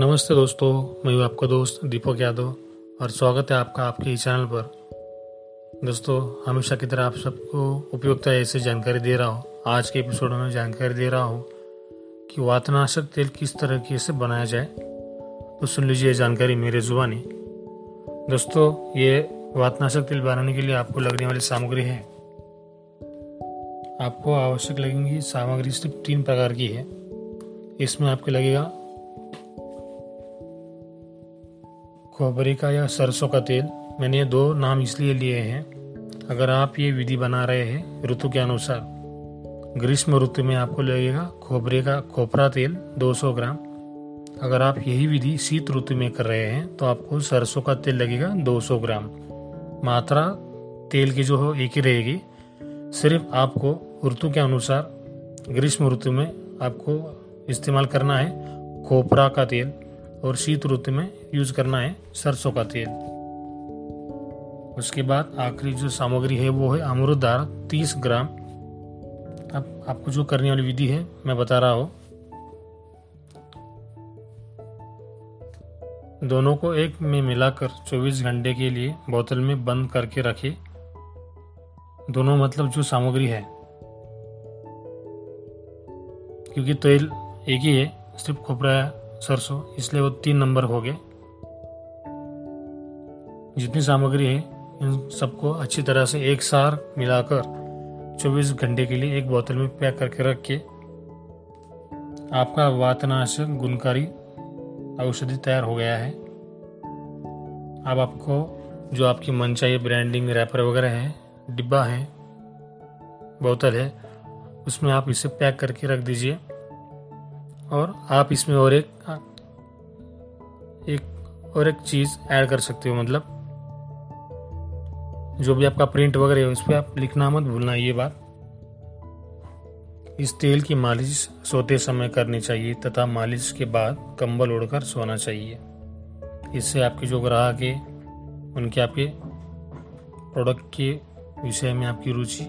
नमस्ते दोस्तों, मैं हूँ आपका दोस्त दीपक यादव और स्वागत है आपका आपके चैनल पर। दोस्तों, हमेशा की तरह आप सबको उपयुक्त ऐसे जानकारी दे रहा हूँ, आज के एपिसोड में जानकारी दे रहा हूँ कि वातनाशक तेल किस तरह की से बनाया जाए। तो सुन लीजिए जानकारी मेरे जुबानी। दोस्तों, ये वातनाशक तेल बनाने के लिए आपको लगने वाली सामग्री है। आपको आवश्यक लगेंगी सामग्री सिर्फ़ तीन प्रकार की है। इसमें आपको लगेगा खोबरे का या सरसों का तेल। मैंने ये दो नाम इसलिए लिए हैं। अगर आप ये विधि बना रहे हैं ऋतु के अनुसार। ग्रीष्म ऋतु में आपको लगेगा खोबरे का खोपरा तेल 200 ग्राम। अगर आप यही विधि शीत ऋतु में कर रहे हैं तो आपको सरसों का तेल लगेगा 200 ग्राम। मात्रा तेल की जो हो, एक ही रहेगी। सिर्फ़ आपको ऋतु के अनुसार, ग्रीष्म ऋतु में आपको इस्तेमाल करना है खोपरा का तेल। और शीत ऋतु में यूज़ करना है सरसों का तेल। उसके बाद आखिरी जो सामग्री है वो है अमरुदार 30 ग्राम। अब आपको जो करने वाली विधि है, मैं बता रहा हूँ। दोनों को एक में मिलाकर 24 घंटे के लिए बोतल में बंद करके रखें। दोनों मतलब जो सामग्री है। क्योंकि तेल एक ही है, सिर्फ़ खोपरा सरसों, इसलिए वो तीन नंबर हो गए। जितनी सामग्री है, इन सबको अच्छी तरह से एक सार मिलाकर 24 घंटे के लिए एक बोतल में पैक करके रख के आपका वातनाशक गुणकारी औषधि तैयार हो गया है। अब आपको जो आपकी मन चाहिए ब्रांडिंग रैपर वगैरह है, डिब्बा है, बोतल है, उसमें आप इसे पैक करके रख दीजिए। और आप इसमें और एक एक और एक चीज़ ऐड कर सकते हो मतलब जो भी आपका प्रिंट वगैरह है, उस पर आप लिखना मत भूलना, ये बात। इस तेल की मालिश सोते समय करनी चाहिए तथा मालिश के बाद कंबल ओढ़कर सोना चाहिए। इससे आपके जो ग्राहक है, उनके आपके प्रोडक्ट के विषय में आपकी रुचि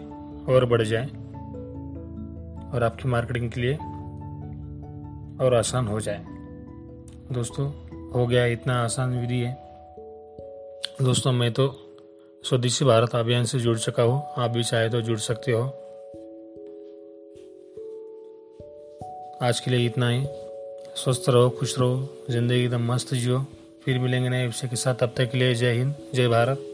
और बढ़ जाए और आपकी मार्केटिंग के लिए और आसान हो जाए। दोस्तों, हो गया इतना आसान विधि है। दोस्तों, मैं तो स्वदेशी भारत अभियान से जुड़ चुका हूँ। आप भी चाहे तो जुड़ सकते हो। आज के लिए इतना ही। स्वस्थ रहो, खुश रहो, ज़िंदगी एकदम मस्त जियो। फिर मिलेंगे नए विषय के साथ। तब तक के लिए जय हिंद, जय भारत।